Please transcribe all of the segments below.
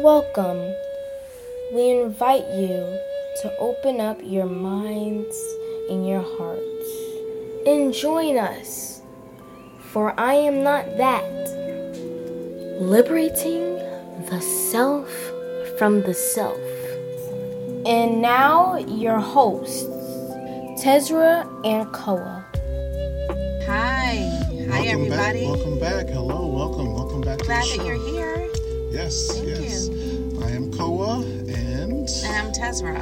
Welcome. We invite you to open up your minds and your hearts and join us, for I am not that. Liberating the self from the self. And now, your hosts, Tezra and Koa. Hi. Hi, welcome everybody. Back, welcome back. Hello, welcome. Welcome back Glad to the that you're here. Yes, Thank yes. I am Koa, and And I'm Tezra.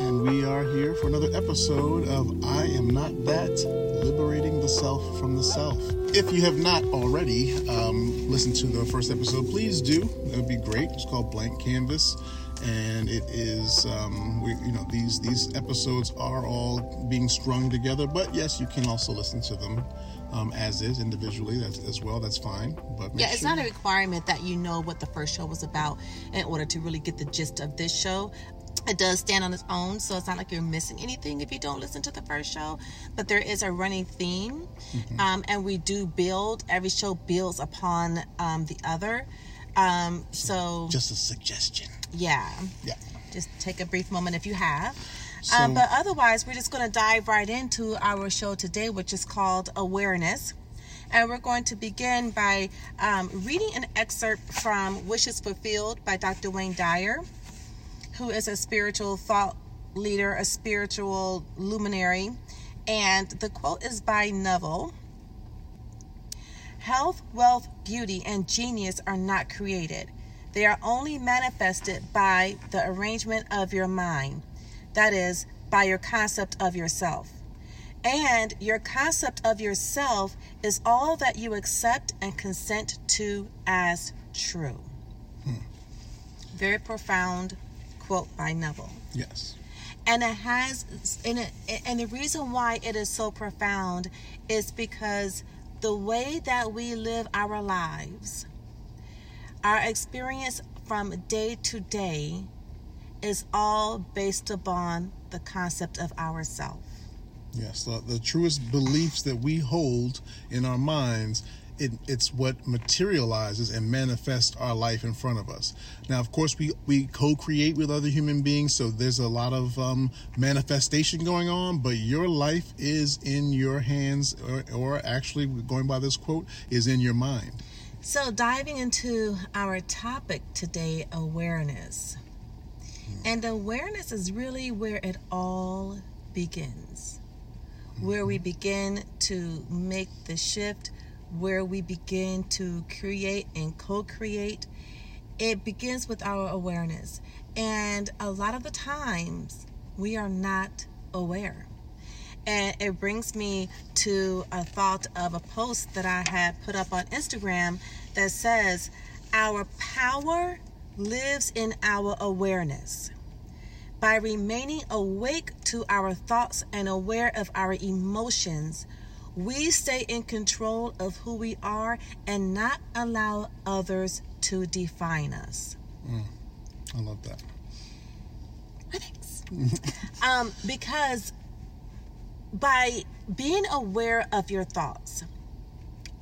and we are here for another episode of I Am Not That: Liberating the Self from the Self. If you have not already um, listened to the first episode, please do. That would be great. It's called Blank Canvas, and it is um, we, you know these these episodes are all being strung together. But yes, you can also listen to them um, as is individually that's, as well. That's fine. But Yeah, it's sure- not a requirement that you know what the first show was about in order to really get the gist of this show. It does stand on its own, so it's not like you're missing anything if you don't listen to the first show. But there is a running theme, Mm-hmm. um, and we do build. Every show builds upon um, the other. Um, so just a suggestion. yeah, Yeah. just take a brief moment if you have. So- um, but otherwise, we're just going to dive right into our show today, which is called Awareness. And we're going to begin by um, reading an excerpt from Wishes Fulfilled by Dr. Wayne Dyer, who is a spiritual thought leader, a spiritual luminary. And the quote is by Neville Health, wealth, beauty, and genius are not created. They are only manifested by the arrangement of your mind, that is, by your concept of yourself. And your concept of yourself is all that you accept and consent to as true. Hmm. Very profound quote by Neville Yes. and it has and, it, and the reason why it is so profound is because the way that we live our lives our experience from day to day is all based upon the concept of ourself Yes. The, the truest beliefs that we hold in our minds, it, it's what materializes and manifests our life in front of us. Now, of course, we, we co create with other human beings, so there's a lot of um, manifestation going on, but your life is in your hands, or, or actually, going by this quote, is in your mind. so diving into our topic today awareness and awareness is really where it all begins where we begin to make the shift, where we begin to create and co create. It begins with our awareness. And a lot of the times, we are not aware. And it brings me to a thought of a post that I had put up on Instagram that says, Our power lives in our awareness. By remaining awake to our thoughts and aware of our emotions, we stay in control of who we are and not allow others to define us. I love that. Thanks. um, because by being aware of your thoughts,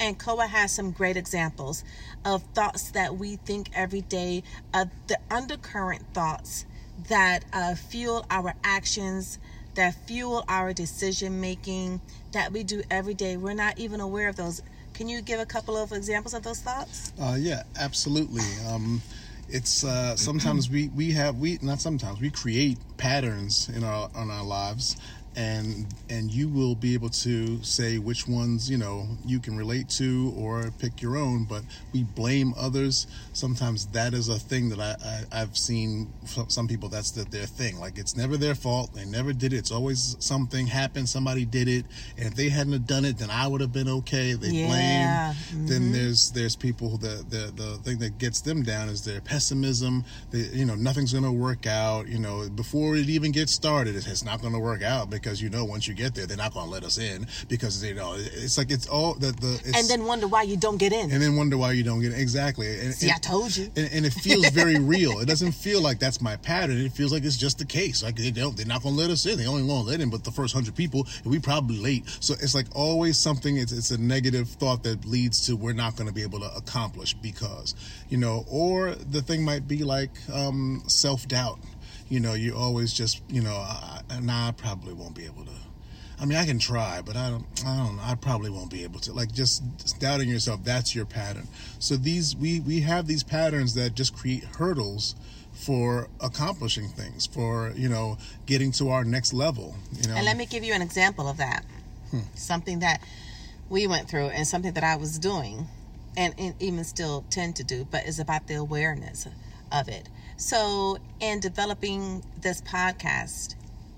and Koa has some great examples of thoughts that we think every day, of the undercurrent thoughts that uh, fuel our actions, that fuel our decision making, that we do every day. We're not even aware of those. Can you give a couple of examples of those thoughts? Uh, yeah, absolutely. Um, it's uh, sometimes we we have we not sometimes we create patterns in our on our lives, and and you will be able to say which ones you know you can relate to or pick your own. But we blame others. Sometimes that is a thing that I, I I've seen from some people. That's the, their thing. Like it's never their fault. They never did it. It's always something happened. Somebody did it, and if they hadn't have done it, then I would have been okay. They Yeah. blame. Mm-hmm. Then there's there's people who the, the the thing that gets them down is their pessimism. They, you know, nothing's going to work out. You know, before it even gets started, it's not going to work out because you know once you get there, they're not going to let us in because you know it's like it's all the the. It's, and then wonder why you don't get in. and then wonder why you don't get in. exactly. And, See, and- I told you. and, and it feels very real. It doesn't feel like that's my pattern. It feels like it's just the case. Like they don't, they're not going to let us in. They only want to let in, but the first hundred people, and we probably late. So it's like always something. It's it's a negative thought that leads to we're not going to be able to accomplish because you know, or the thing might be like um, self doubt. You know, you always just you know, I, I- nah, I probably won't be able to. I mean, I can try, but I don't. I don't. know. I probably won't be able to. Like just, just doubting yourself. That's your pattern. So these we we have these patterns that just create hurdles for accomplishing things, for you know, getting to our next level. You know. And let me give you an example of that. Hmm. Something that we went through and something that I was doing and, and even still tend to do, but it's about the awareness of it. So, in developing this podcast,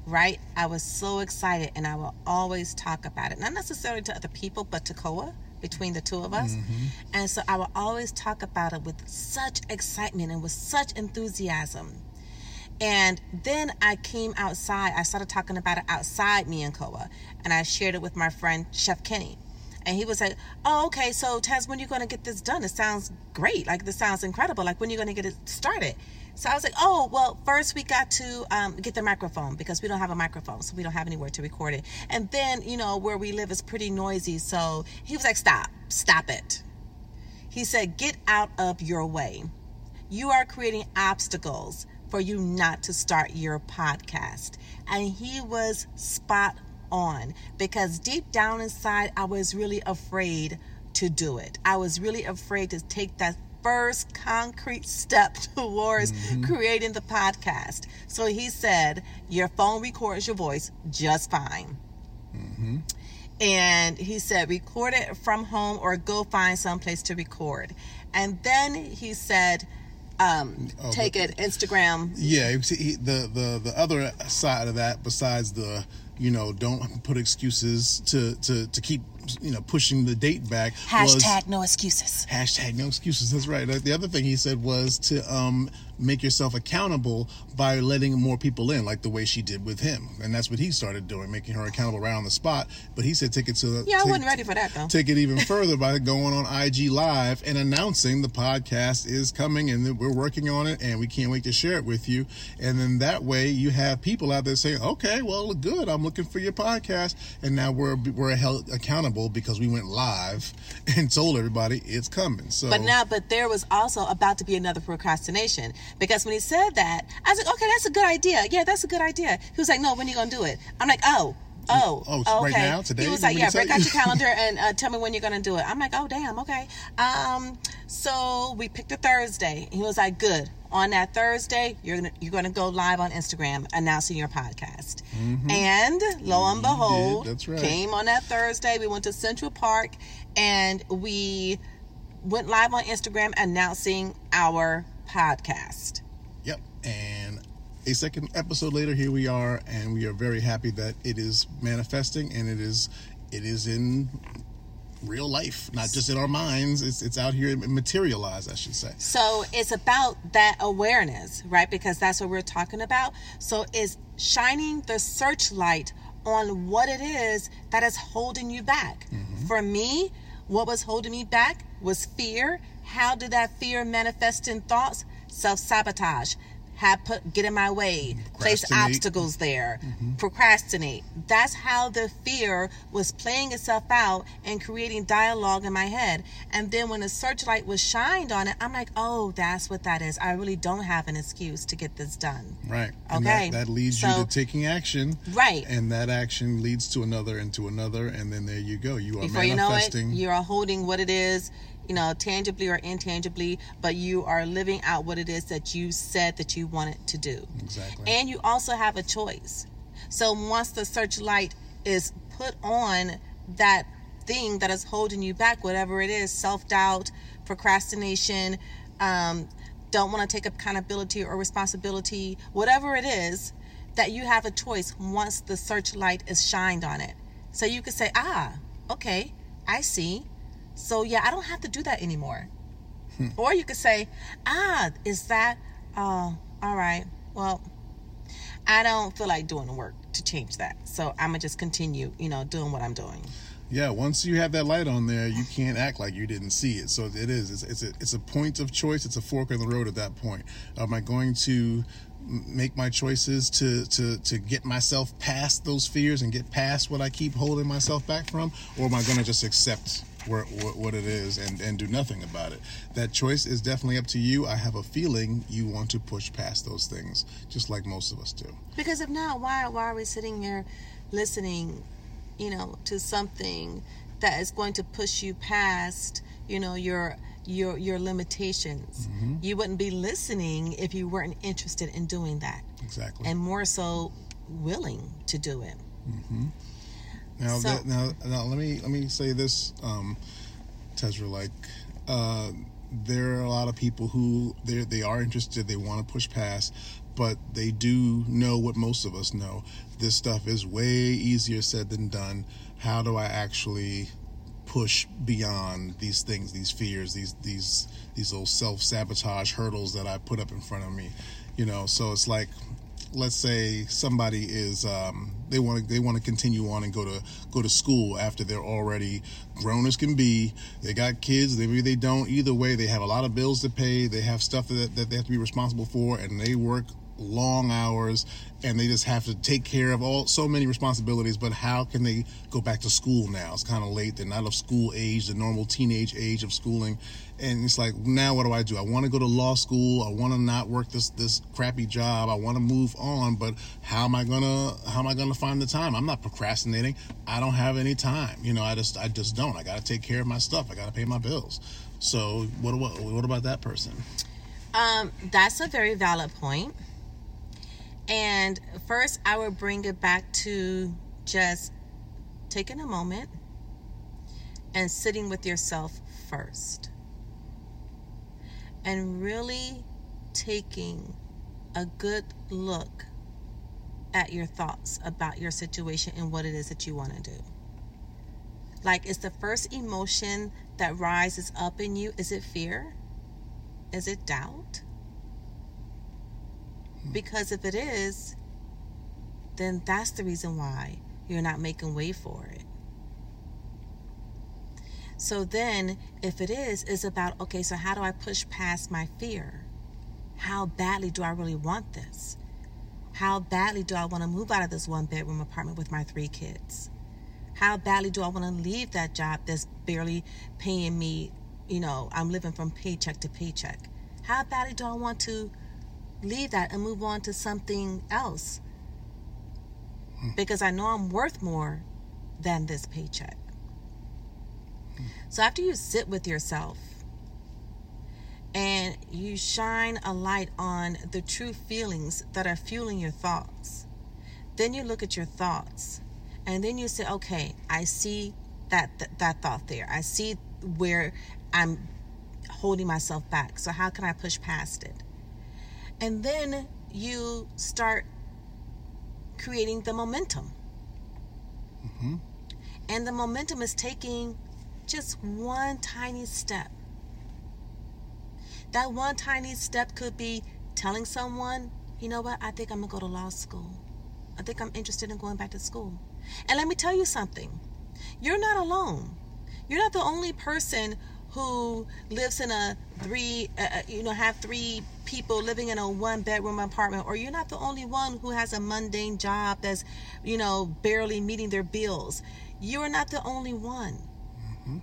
right, I was so excited and I will always talk about it, not necessarily to other people, but to Koa. Between the two of us. Mm-hmm. And so I will always talk about it with such excitement and with such enthusiasm. And then I came outside. I started talking about it outside me and Koa, and I shared it with my friend Chef Kenny. And he was like, "Oh, okay. So Taz, when are you going to get this done? It sounds great. Like this sounds incredible. Like when are you going to get it started?" So I was like, "Oh, well, first we got to um, get the microphone because we don't have a microphone, so we don't have anywhere to record it. And then, you know, where we live is pretty noisy. So he was like, "Stop, stop it." He said, "Get out of your way." you are creating obstacles for you not to start your podcast. And he was spot on because deep down inside, I was really afraid to do it. I was really afraid to take that first concrete step towards creating the podcast. So he said, Your phone records your voice just fine. And he said, record it from home or go find someplace to record. And then he said, um, Oh, take it Instagram. Yeah, you see, he- the the the other side of that, besides the you know, don't put excuses to to to keep you know pushing the date back. was- Hashtag no excuses. Hashtag no excuses. That's right. The other thing he said was to um, make yourself accountable by letting more people in, like the way she did with him, and that's what he started doing, making her accountable right on the spot. But he said take it to the Yeah, I wasn't ready for that though. Take it even further by going on IG Live and announcing the podcast is coming and that we're working on it and we can't wait to share it with you. And then that way you have people out there saying, "Okay, well, good. I'm looking for your podcast." And now we're we're held accountable because we went live and told everybody it's coming. So But now, but there was also about to be another procrastination because when he said that, I was like, okay, that's a good idea. Yeah, that's a good idea. He was like, no, when are you going to do it? I'm like, oh. Oh, Oh, okay. right now? Today? He was like, "Yeah, break out your calendar and uh, tell me when you're gonna do it." I'm like, "Oh, damn, okay." Um, so we picked a Thursday. He was like, "Good." On that Thursday, you're gonna you're gonna go live on Instagram announcing your podcast. And lo and behold, Mm-hmm. That's right. came on that Thursday. We went to Central Park and we went live on Instagram announcing our podcast. Yep. And a second episode later, here we are, and we are very happy that it is manifesting and it is it is in real life, not just in our minds. It's it's out here materialized, I should say. So it's about that awareness, right? Because that's what we're talking about. So it's shining the searchlight on what it is that is holding you back. Mm-hmm. For me, what was holding me back was fear. How did that fear manifest in thoughts? Self sabotage. Have put get in my way, place obstacles there, mm-hmm. procrastinate. That's how the fear was playing itself out and creating dialogue in my head. And then when the searchlight was shined on it, I'm like, oh, that's what that is. I really don't have an excuse to get this done. Right. And Okay. that, that leads So- you to taking action. Right. And that action leads to another and to another, and then there you go. You are Before you know it, manifesting. you are holding what it is, you know, tangibly or intangibly, but you are living out what it is that you said that you wanted to do. exactly. And you also have a choice. So once the searchlight is put on that thing that is holding you back, whatever it is self doubt, procrastination, um, don't want to take accountability or responsibility, whatever it is, that you have a choice once the searchlight is shined on it. So you could say, ah, okay, I see. So yeah, I don't have to do that anymore. Or you could say, ah, is that, oh, all right, well, I don't feel like doing the work to change that. So I'm gonna just continue, you know, doing what I'm doing. Yeah, once you have that light on there, you can't act like you didn't see it. So it is. It's, it's a it's a point of choice. It's a fork in the road at that point. Am I going to make my choices to to to get myself past those fears and get past what I keep holding myself back from, or am I going to just accept where, what, what it is and and do nothing about it? That choice is definitely up to you. I have a feeling you want to push past those things, just like most of us do. Because if not, why why are we sitting here listening, you know, to something that is going to push you past, you know, your your your limitations. Mm-hmm. You wouldn't be listening if you weren't interested in doing that, Exactly. and more so willing to do it. Now, So- that, now, now, let me let me say this, um, Tezra. Like, uh, there are a lot of people who they they are interested. They want to push past, but they do know what most of us know. This stuff is way easier said than done. How do I actually push beyond these things, these fears, these these these little self sabotage hurdles that I put up in front of me? You know, so it's like let's say somebody is um, they want to they want to continue on and go to go to school after they're already grown as can be. They got kids maybe they don't. Either way they have a lot of bills to pay. They have stuff that, that they have to be responsible for and they work long hours and they just have to take care of all so many responsibilities. But how can they go back to school now? It's kind of late. They're not of school age the normal teenage age of schooling and it's like now what do i do? I want to go to law school. I want to not work this this crappy job. I want to move on but how am i gonna how am i gonna find the time? I'm not procrastinating. I don't have any time. You know i just i just don't. I gotta take care of my stuff. I gotta pay my bills. So what what, what about that person? Um, that's a very valid point. And first, I would bring it back to just taking a moment and sitting with yourself first. And really taking a good look at your thoughts about your situation and what it is that you want to do. Like, is the first emotion that rises up in you, is it fear? Is it doubt? Hmm. Because if it is, then that's the reason why you're not making way for it. So then, if it is, it's about okay, so how do I push past my fear? How badly do I really want this? How badly do I want to move out of this one bedroom apartment with my three kids? How badly do I want to leave that job that's barely paying me? You know, I'm living from paycheck to paycheck. How badly do I want to leave that and move on to something else? Hmm. Because I know I'm worth more than this paycheck. So after you sit with yourself and you shine a light on the true feelings that are fueling your thoughts, then you look at your thoughts and then you say, okay, I see that that, that thought there. I see where I'm holding myself back. So how can I push past it? And then you start creating the momentum. Mm-hmm. And the momentum is taking just one tiny step. That one tiny step could be telling someone, you know what, I think I'm gonna go to law school. I think I'm interested in going back to school. And let me tell you something you're not alone. You're not the only person who lives in a three, uh, uh, you know, have three people living in a one bedroom apartment, or you're not the only one who has a mundane job that's, you know, barely meeting their bills. You're not the only one.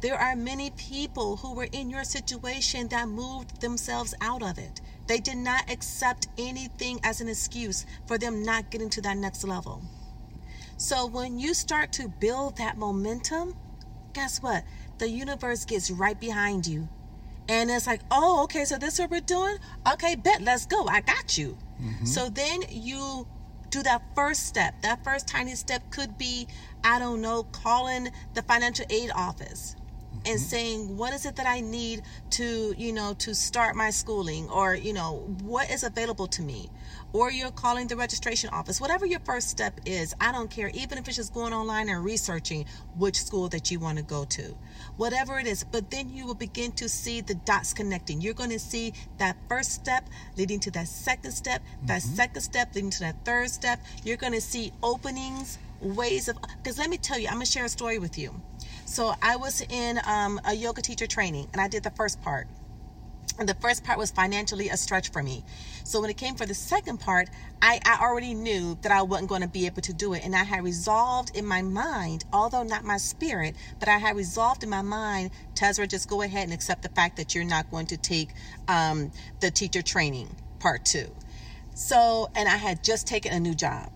There are many people who were in your situation that moved themselves out of it. They did not accept anything as an excuse for them not getting to that next level. So when you start to build that momentum, guess what? The universe gets right behind you. And it's like, oh, okay, so this is what we're doing? Okay, bet, let's go. I got you. Mm-hmm. So then you do that first step. That first tiny step could be, I don't know, calling the financial aid office and mm-hmm. saying what is it that I need to, you know, to start my schooling or, you know, what is available to me. Or you're calling the registration office. Whatever your first step is, I don't care, even if it's just going online and researching which school that you want to go to. Whatever it is, but then you will begin to see the dots connecting. You're going to see that first step leading to that second step, that mm-hmm. second step leading to that third step. You're going to see openings, ways of because let me tell you, I'm gonna share a story with you. So I was in um, a yoga teacher training, and I did the first part. And the first part was financially a stretch for me. So when it came for the second part, I, I already knew that I wasn't going to be able to do it. And I had resolved in my mind, although not my spirit, but I had resolved in my mind, Tezra, just go ahead and accept the fact that you're not going to take um, the teacher training part two. So, and I had just taken a new job,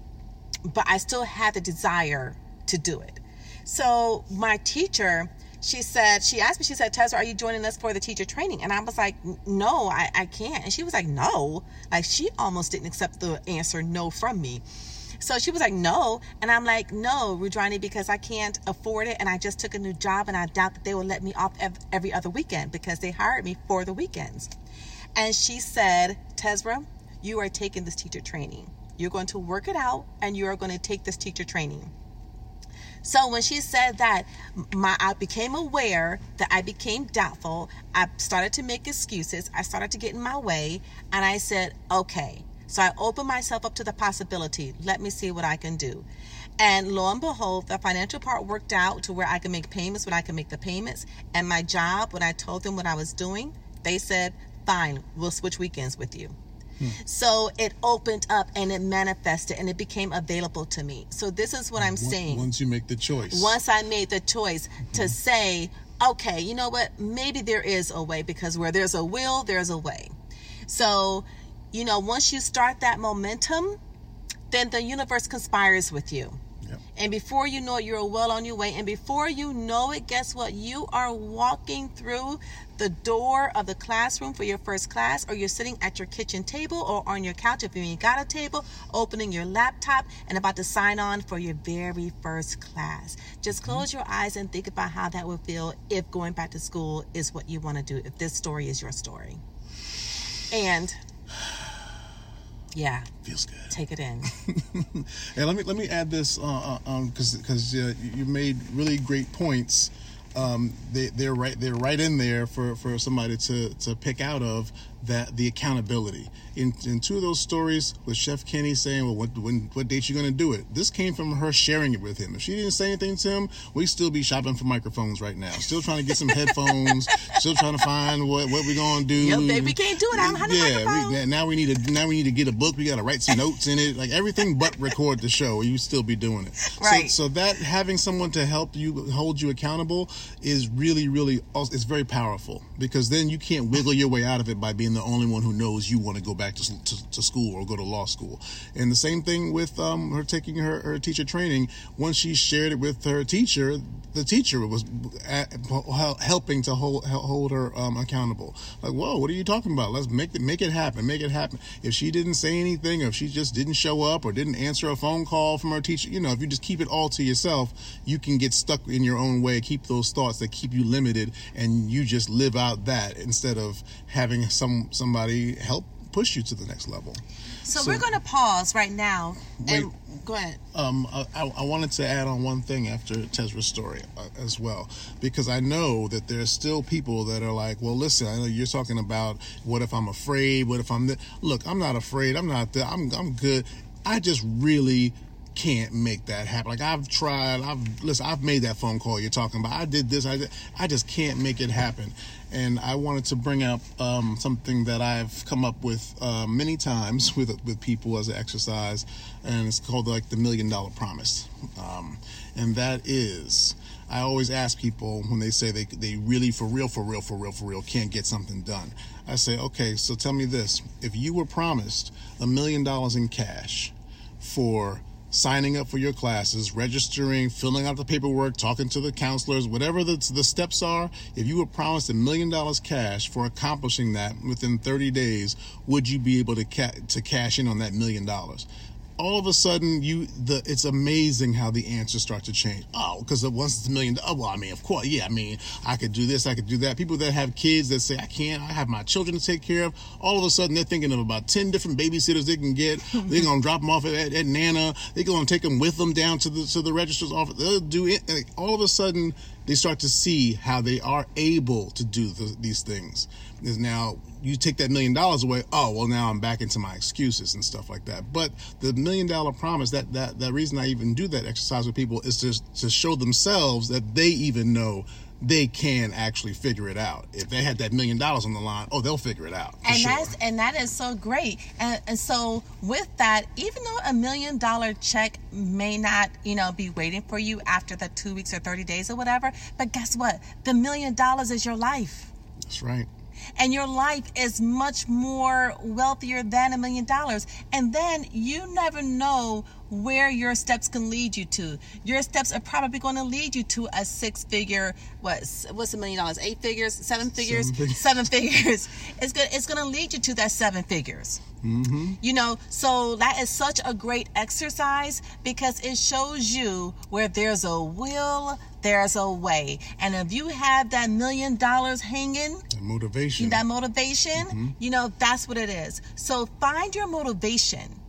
but I still had the desire to do it. So my teacher, she said, she asked me, she said, Tezra, are you joining us for the teacher training? And I was like, no, I, I can't. And she was like, no. Like she almost didn't accept the answer no from me. So she was like, no. And I'm like, no, Rudrani, because I can't afford it. And I just took a new job and I doubt that they will let me off ev- every other weekend because they hired me for the weekends. And she said, Tezra, you are taking this teacher training. You're going to work it out and you are going to take this teacher training. So when she said that, my I became aware that I became doubtful. I started to make excuses. I started to get in my way, and I said, "Okay." So I opened myself up to the possibility. Let me see what I can do. And lo and behold, the financial part worked out to where I could make payments when I could make the payments. And my job, when I told them what I was doing, they said, "Fine, we'll switch weekends with you." So it opened up and it manifested and it became available to me. So this is what I'm Once- saying. Once you make the choice. Once I made the choice to mm-hmm. say, okay, you know what? Maybe there is a way because where there's a will, there's a way. So, you know, once you start that momentum, then the universe conspires with you. Yep. And before you know it, you're well on your way. And before you know it, guess what? You are walking through the door of the classroom for your first class, or you're sitting at your kitchen table or on your couch if you ain't got a table, opening your laptop and about to sign on for your very first class. Just mm-hmm. close your eyes and think about how that would feel if going back to school is what you want to do, if this story is your story. And yeah, Feels good. take it in. And let me let me add this uh, uh, um because because uh, you you made really great points. Um, they they're right they're right in there for for somebody to to pick out of that the accountability in in two of those stories with Chef Kenny saying well what when what date you gonna do it this came from her sharing it with him if she didn't say anything to him we still be shopping for microphones right now still trying to get some headphones still trying to find what what we gonna do Yo, baby, can't do it. I don't have we, now we need to now we need to get a book. We got to write some notes in it, like everything but record the show. You still be doing it, Right. So, so that having someone to help you hold you accountable is really, really, it's very powerful because then you can't wiggle your way out of it by being the only one who knows you want to go back to, to, to school or go to law school. And the same thing with um, her taking her, her teacher training. Once she shared it with her teacher, the teacher was at, helping to hold hold her um, accountable. Like, whoa, what are you talking about? Let's make it make it happen, make it happen. If she didn't say anything, or if she just didn't show up or didn't answer a phone call from her teacher, you know, if you just keep it all to yourself, you can get stuck in your own way. Keep those thoughts that keep you limited, and you just live out that instead of having some somebody help push you to the next level. So, So- we're going to pause right now. And go ahead. Um, I, I wanted to add on one thing after Tezra's story uh, as well, because I know that there's still people that are like, well, listen, I know you're talking about what if I'm afraid? What if I'm th-? look? I'm not afraid. I'm not. Th- I'm I'm good. I just really can't make that happen. Like I've tried. I've listen. I've made that phone call you're talking about. I did this. I did, I just can't make it happen. And I wanted to bring up um, something that I've come up with uh, many times with with people as an exercise, and it's called like the million dollar promise. Um, and that is, I always ask people when they say they they really for real, for real, for real, for real can't get something done. I say, okay, so tell me this: if you were promised a million dollars in cash for signing up for your classes, registering, filling out the paperwork, talking to the counselors, whatever the, the steps are, if you were promised a million dollars cash for accomplishing that within 30 days, would you be able to ca- to cash in on that million dollars? All of a sudden you the it's amazing how the answers start to change. Oh because once it's a million oh well i mean of course yeah i mean i could do this i could do that. People that have kids that say i can't i have my children to take care of all of a sudden they're thinking of about 10 different babysitters they can get. They're gonna drop them off at, at nana. They're gonna take them with them down to the to the registrar's office. They'll do it like, all of a sudden they start to see how they are able to do the, these things. Is now you take that million dollars away. Oh well, now I'm back into my excuses and stuff like that. But the million dollar promise that that that reason I even do that exercise with people is to to show themselves that they even know they can actually figure it out. If they had that million dollars on the line, oh, they'll figure it out. And sure. that's and that is so great. And, and so with that, even though a million dollar check may not, you know, be waiting for you after the two weeks or thirty days or whatever, but guess what? The million dollars is your life. That's right and your life is much more wealthier than a million dollars. And then you never know where your steps can lead you to. Your steps are probably going to lead you to a six figure, what, what's a million dollars? Eight figures, seven figures, seven, seven figures. It's going it's going to lead you to that seven figures. Mm-hmm. You know, so that is such a great exercise because it shows you where there's a will, there's a way. And if you have that million dollars hanging, that motivation, that motivation, mm-hmm. you know, that's what it is. So find your motivation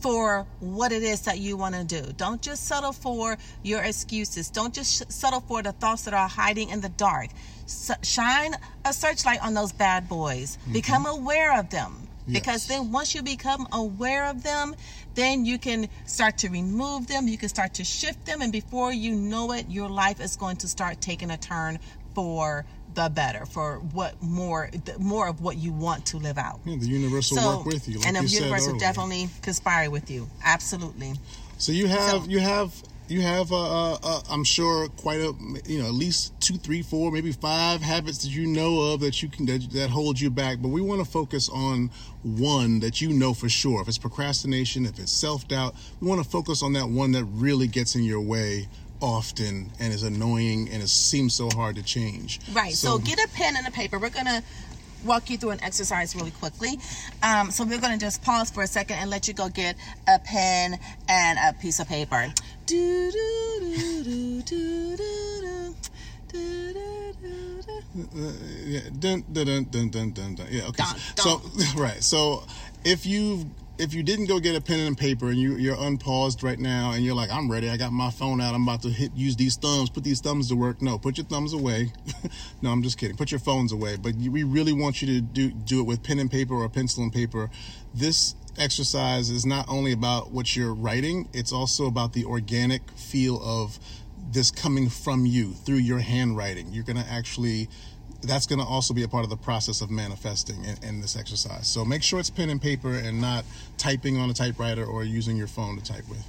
for what it is that you want to do. Don't just settle for your excuses. Don't just settle for the thoughts that are hiding in the dark. S- shine a searchlight on those bad boys. Mm-hmm. Become aware of them. Yes. Because then once you become aware of them, then you can start to remove them, you can start to shift them, and before you know it, your life is going to start taking a turn for the better for what more more of what you want to live out. Yeah, the universe will so, work with you, like and the universe will definitely conspire with you. Absolutely. So you have so, you have you have uh, uh, I'm sure quite a you know at least two, three, four, maybe five habits that you know of that you can that, that hold you back. But we want to focus on one that you know for sure. If it's procrastination, if it's self doubt, we want to focus on that one that really gets in your way often and is annoying and it seems so hard to change. Right. So, so get a pen and a paper. We're gonna walk you through an exercise really quickly. Um, so we're going to just pause for a second and let you go get a pen and a piece of paper. Do, do, do, do, do, do, yeah, dun, dun, dun, dun, dun, dun. Yeah, okay. So, right. So, if you've if you didn't go get a pen and paper and you, you're unpaused right now and you're like, I'm ready, I got my phone out, I'm about to hit use these thumbs, put these thumbs to work. No, put your thumbs away. no, I'm just kidding. Put your phones away. But we really want you to do do it with pen and paper or pencil and paper. This exercise is not only about what you're writing, it's also about the organic feel of this coming from you through your handwriting. You're to actually that's going to also be a part of the process of manifesting in, in, this exercise. So make sure it's pen and paper and not typing on a typewriter or using your phone to type with.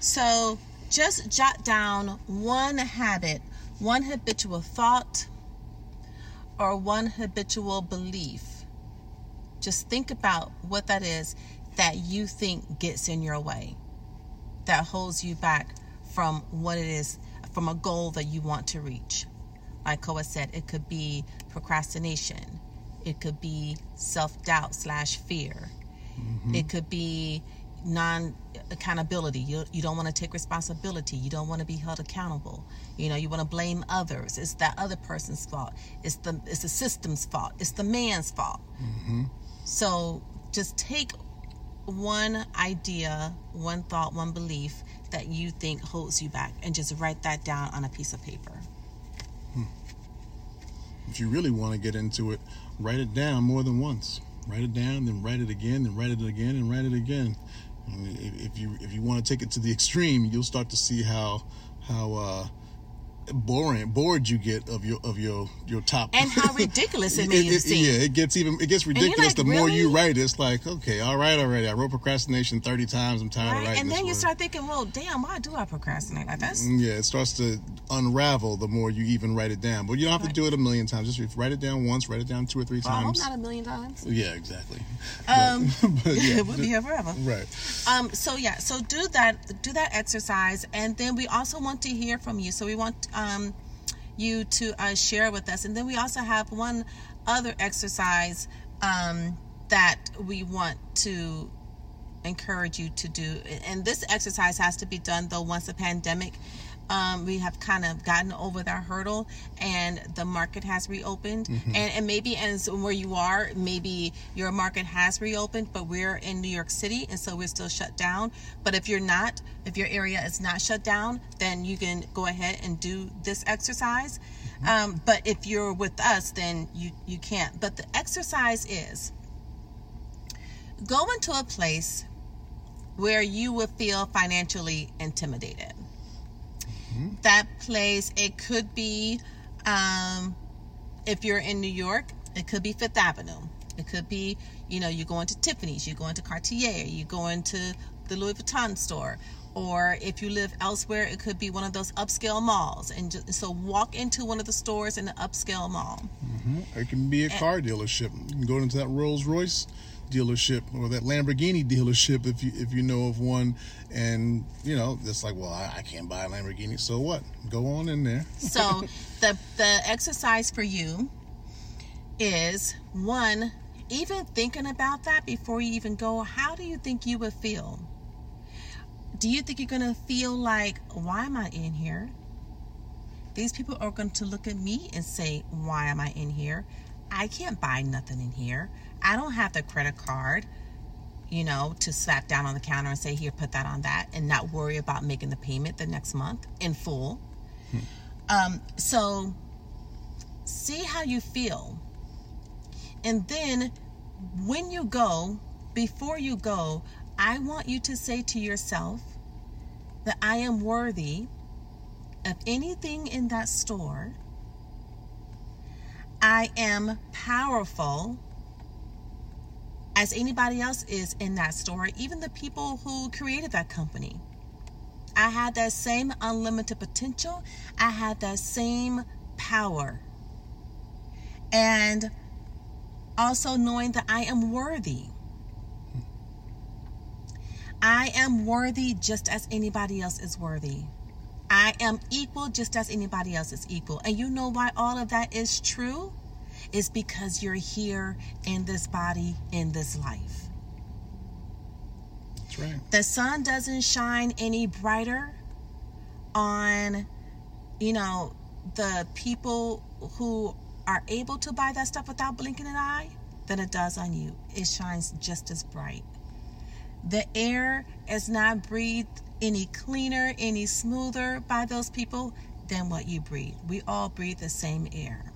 So just jot down one habit, one habitual thought, or one habitual belief. Just think about what that is that you think gets in your way, that holds you back from what it is, from a goal that you want to reach like Koa said, it could be procrastination. It could be self doubt slash fear. Mm-hmm. It could be non accountability. You, you don't want to take responsibility. You don't want to be held accountable. You know, you want to blame others. It's that other person's fault. It's the it's the system's fault. It's the man's fault. Mm-hmm. So just take one idea, one thought, one belief that you think holds you back and just write that down on a piece of paper. If you really want to get into it, write it down more than once. Write it down, then write it again, then write it again, and write it again. If you if you want to take it to the extreme, you'll start to see how how uh, boring bored you get of your of your your top and how ridiculous it it, seem. Yeah, it gets even it gets ridiculous like, the really? more you write. It's like okay, all right, already. I wrote procrastination thirty times. I'm tired right? of writing. And then you word. start thinking, well, damn, why do I procrastinate like this? Mm, yeah, it starts to unravel the more you even write it down. But you don't have right. to do it a million times. Just write it down once, write it down two or three well, times. not a million times. Yeah, exactly. Um, but, but yeah, it would be here forever. Right. Um. So yeah. So do that. Do that exercise, and then we also want to hear from you. So we want um you to uh, share with us. And then we also have one other exercise um, that we want to encourage you to do. And this exercise has to be done though once the pandemic um, we have kind of gotten over that hurdle and the market has reopened. Mm-hmm. and, and maybe as where you are maybe your market has reopened but we're in new york city and so we're still shut down. But if you're not if your area is not shut down then you can go ahead and do this exercise. Mm-hmm. um, but if you're with us then you you can't. But the exercise is go into a place where you will feel financially intimidated Mm-hmm. That place, it could be, um, if you're in New York, it could be Fifth Avenue. It could be, you know, you're going to Tiffany's, you're going to Cartier, you're going to the Louis Vuitton store. Or if you live elsewhere, it could be one of those upscale malls. And just, so walk into one of the stores in the upscale mall. Mm-hmm. It can be a and, car dealership. You can go into that Rolls Royce dealership or that Lamborghini dealership if you if you know of one. And you know it's like well I, I, can't buy a Lamborghini so what? Go on in there. So the the exercise for you is one even thinking about that before you even go how do you think you would feel? Do you think you're going to feel like why am I in here? These people are going to look at me and say why am I in here I can't buy nothing in here I don't have the credit card, you know, to slap down on the counter and say, here, put that on that, and not worry about making the payment the next month in full. Hmm. Um, so see how you feel. And then when you go, before you go, I want you to say to yourself that I am worthy of anything in that store. I am powerful as anybody else is in that story, even the people who created that company. I had that same unlimited potential. I had that same power. And also knowing that I am worthy. I am worthy just as anybody else is worthy. I am equal just as anybody else is equal. And you know why all of that is true? is because you're here in this body, in this life. That's right. The sun doesn't shine any brighter on, you know, the people who are able to buy that stuff without blinking an eye than it does on you. It shines just as bright. The air is not breathed any cleaner, any smoother by those people than what you breathe. We all breathe the same air.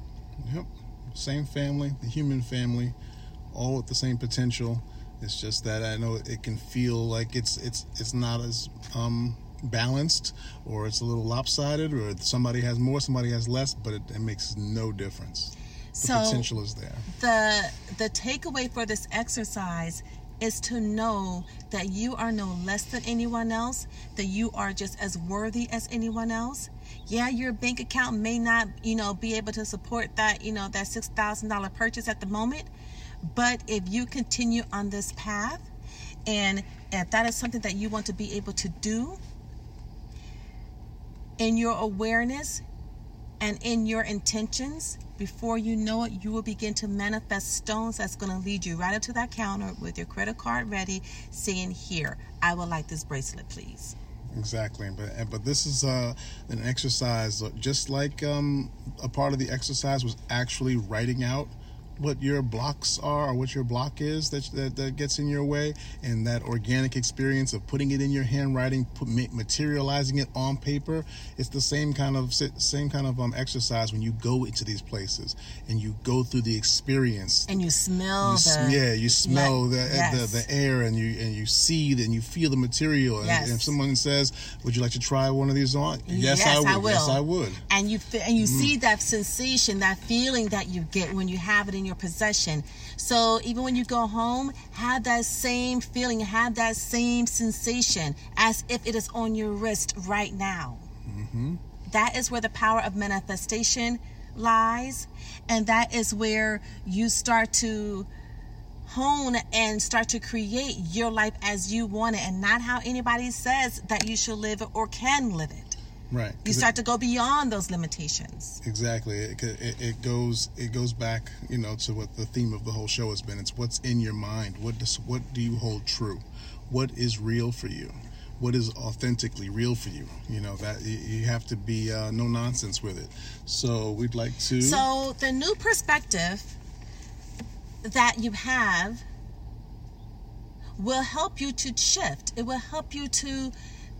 Yep same family, the human family, all with the same potential. It's just that I know it can feel like it's it's it's not as um, balanced, or it's a little lopsided, or somebody has more, somebody has less, but it, it makes no difference. The so potential is there. The the takeaway for this exercise is to know that you are no less than anyone else, that you are just as worthy as anyone else, yeah, your bank account may not, you know, be able to support that, you know, that $6,000 purchase at the moment. But if you continue on this path and if that is something that you want to be able to do in your awareness and in your intentions, before you know it, you will begin to manifest stones that's going to lead you right up to that counter with your credit card ready, saying, Here, I would like this bracelet, please. Exactly but but this is uh, an exercise just like um, a part of the exercise was actually writing out what your blocks are or what your block is that, that, that gets in your way and that organic experience of putting it in your handwriting put, materializing it on paper it's the same kind of same kind of um, exercise when you go into these places and you go through the experience and you smell you the, yeah you smell the, yes. the, the air and you and you see and you feel the material and, yes. and, if someone says would you like to try one of these on yes, yes I would I will. yes I would and you and you mm. see that sensation that feeling that you get when you have it in your your possession. So even when you go home, have that same feeling, have that same sensation as if it is on your wrist right now. Mm-hmm. That is where the power of manifestation lies. And that is where you start to hone and start to create your life as you want it and not how anybody says that you should live it or can live it. Right. You start it, to go beyond those limitations. Exactly. It, it, it, goes it goes back, you know, to what the theme of the whole show has been. It's what's in your mind. What does what do you hold true? what is real for you what is authentically real for you you know that you have to be uh, no nonsense with it so we'd like to so the new perspective that you have will help you to shift it will help you to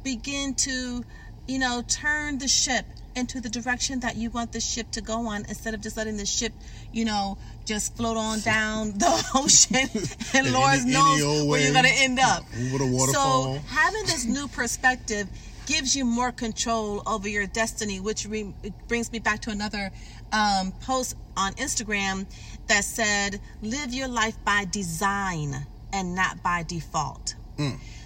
begin to you know turn the ship into the direction that you want the ship to go on instead of just letting the ship, you know, just float on down the ocean and Lord knows where you're going to end up. Over the waterfall. So having this new perspective gives you more control over your destiny, which re- brings me back to another um, post on Instagram that said, live your life by design and not by default.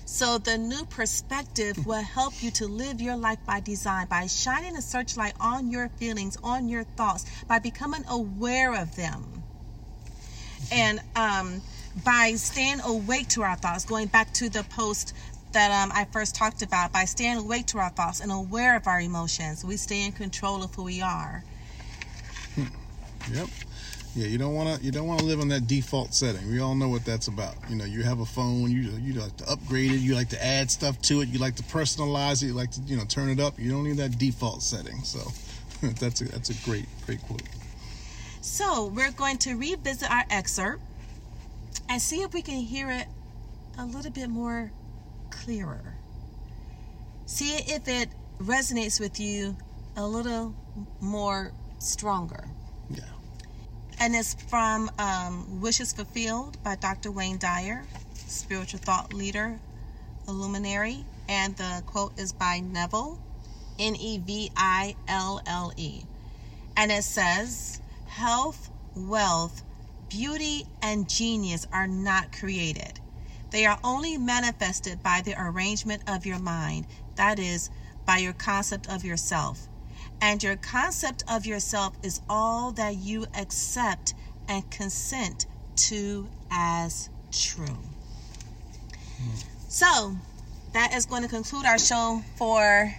So, the new perspective will help you to live your life by design, by shining a searchlight on your feelings, on your thoughts, by becoming aware of them. And um, by staying awake to our thoughts, going back to the post that um, I first talked about, by staying awake to our thoughts and aware of our emotions, we stay in control of who we are. Hmm. Yep. Yeah, you don't want to you don't want to live on that default setting. We all know what that's about. You know, you have a phone, you you like to upgrade it, you like to add stuff to it, you like to personalize it, you like to you know turn it up. You don't need that default setting. So that's a, that's a great great quote. So we're going to revisit our excerpt and see if we can hear it a little bit more clearer. See if it resonates with you a little more stronger and it's from um, Wishes Fulfilled by Dr. Wayne Dyer, spiritual thought leader, luminary, and the quote is by Neville, N E V I L L E, and it says, "Health, wealth, beauty, and genius are not created." They are only manifested by the arrangement of your mind, that is, by your concept of yourself and your concept of yourself is all that you accept and consent to as true. So, that is going to conclude our show for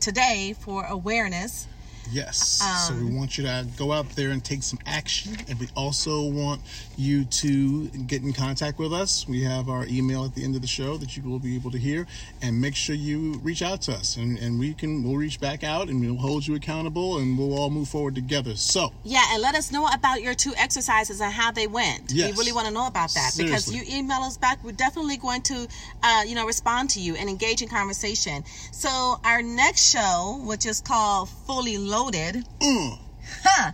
today for awareness. Yes. Um, so we um, want you to go out there and take some action. And we also want you to get in contact with us. We have our email at the end of the show that you will be able to hear. And make sure you reach out to us. And, and we can we'll reach back out and we'll hold you accountable and we'll all move forward together. So Yeah, and let us know about your two exercises and how they went. Yes. We really want to know about that. Seriously. Because you email us back, we're definitely going to uh, you know, respond to you and engage in conversation. So our next show, which is called Fully Loaded mm. huh,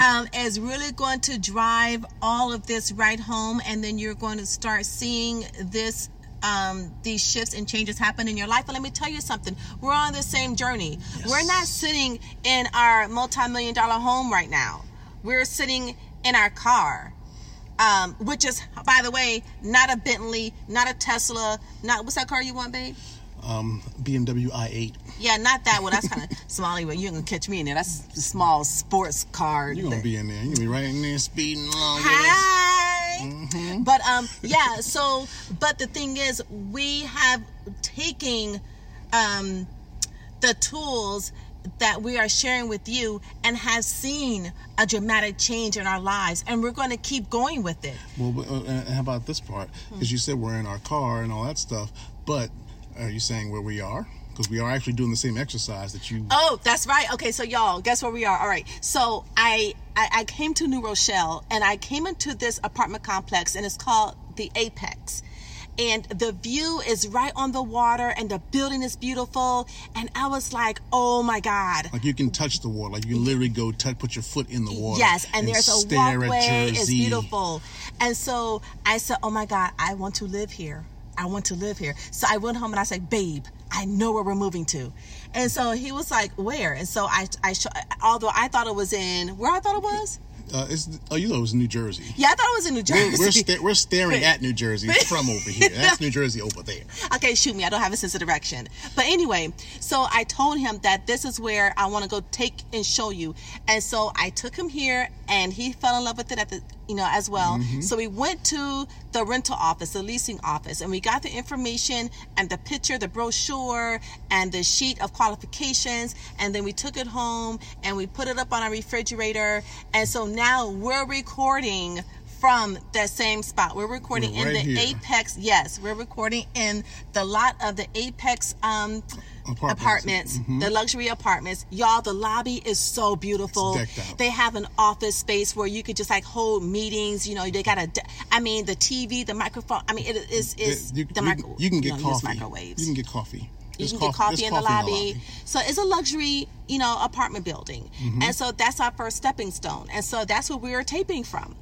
um, is really going to drive all of this right home, and then you're going to start seeing this um, these shifts and changes happen in your life. But let me tell you something: we're on the same journey. Yes. We're not sitting in our multi-million dollar home right now. We're sitting in our car. Um, which is, by the way, not a Bentley, not a Tesla, not what's that car you want, babe? um, BMW i8. Yeah, not that one. That's kind of small. You ain't gonna catch me in there. That's a small sports car. You're gonna be in there. You're gonna be right in there speeding along. Hi. Mm-hmm. But um, yeah. So, but the thing is, we have taking um the tools that we are sharing with you and have seen a dramatic change in our lives and we're going to keep going with it well uh, how about this part because hmm. you said we're in our car and all that stuff but are you saying where we are? Because we are actually doing the same exercise that you. Oh, that's right. Okay, so y'all, guess where we are? All right. So I, I I came to New Rochelle and I came into this apartment complex and it's called the Apex and the view is right on the water and the building is beautiful and i was like oh my god like you can touch the water like you can literally go touch put your foot in the water yes and, and there's a walkway it's beautiful and so i said oh my god i want to live here I want to live here. So I went home and I said, babe, I know where we're moving to. And so he was like, where? And so I, I, although I thought it was in, where I thought it was? Uh, it's, oh, you know it was New Jersey. Yeah, I thought it was in New Jersey. We're, we're, sta- we're staring at New Jersey from over here. That's New Jersey over there. Okay, shoot me. I don't have a sense of direction. But anyway, so I told him that this is where I want to go take and show you. And so I took him here and he fell in love with it at the you know, as well. Mm-hmm. So we went to the rental office, the leasing office, and we got the information and the picture, the brochure, and the sheet of qualifications. And then we took it home and we put it up on our refrigerator. And so now we're recording from that same spot. We're recording We're in the here. Apex. Yes, we're recording in the lot of the Apex um, Apartments. apartments, Mhm. the luxury apartments. Y'all, the lobby is so beautiful. They have an office space where you could just like hold meetings. You know, they got a. I mean, the TV, the microphone. I mean, it is is you, the you- micro. you can get know, coffee. microwaves. You can get coffee. You There's can get coffee in the lobby. lobby. So it's a luxury, you know, apartment building. Mm-hmm. And so that's our first stepping stone. And so that's where we are taping from.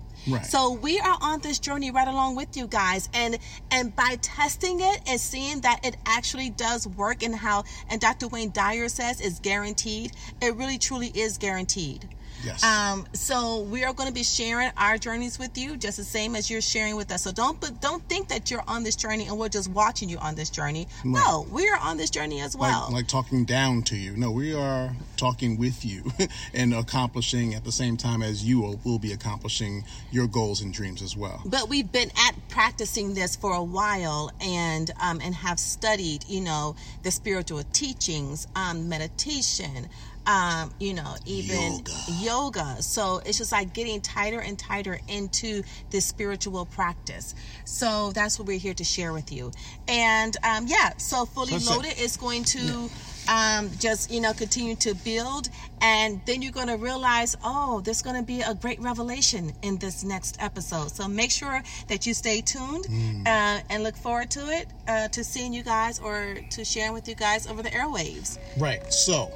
So we are on this journey right along with you guys. And and by testing it and seeing that it actually does work and how and Dr. Wayne Dyer says is guaranteed, it really truly is guaranteed. Yes. Um, so we are going to be sharing our journeys with you, just the same as you're sharing with us. So don't but don't think that you're on this journey and we're just watching you on this journey. No, we are on this journey as well. like, like talking down to you. No, we are talking with you and accomplishing at the same time as you will, will be accomplishing your goals and dreams as well. but we've been at practicing this for a while and um, and have studied you know the spiritual teachings um, meditation um, you know even Yoga. yoga so it's just like getting tighter and tighter into this spiritual practice so that's what we're here to share with you and um, yeah so fully it. loaded is going to um, just you know continue to build. And then you're going to realize oh there's going to be a great revelation in this next episode. So make sure that you stay tuned uh, and look forward to it uh, to seeing you guys or to sharing with you guys over the airwaves. Right. So,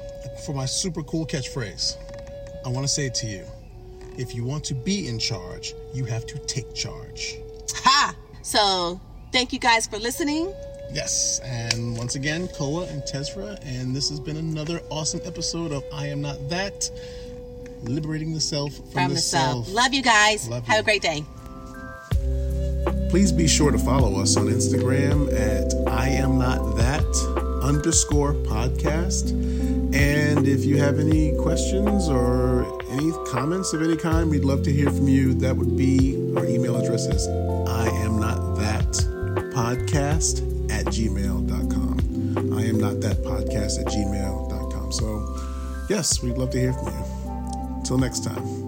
for my super cool catchphrase, I want to say to you. If you want to be in charge, you have to take charge. ha! So thank you guys for listening Yes, and once again, Koa and Tezra, and this has been another awesome episode of I Am Not That, liberating the self from, from the, the self. self love you guys Love have you. a great day Please be sure to follow us on Instagram at I am not that underscore podcast. And if you have any questions or any comments of any kind, we'd love to hear from you. That would be our email address is I am not that podcast at gmail.com. I am not that podcast at gmail.com. So, yes, we'd love to hear from you. Until next time.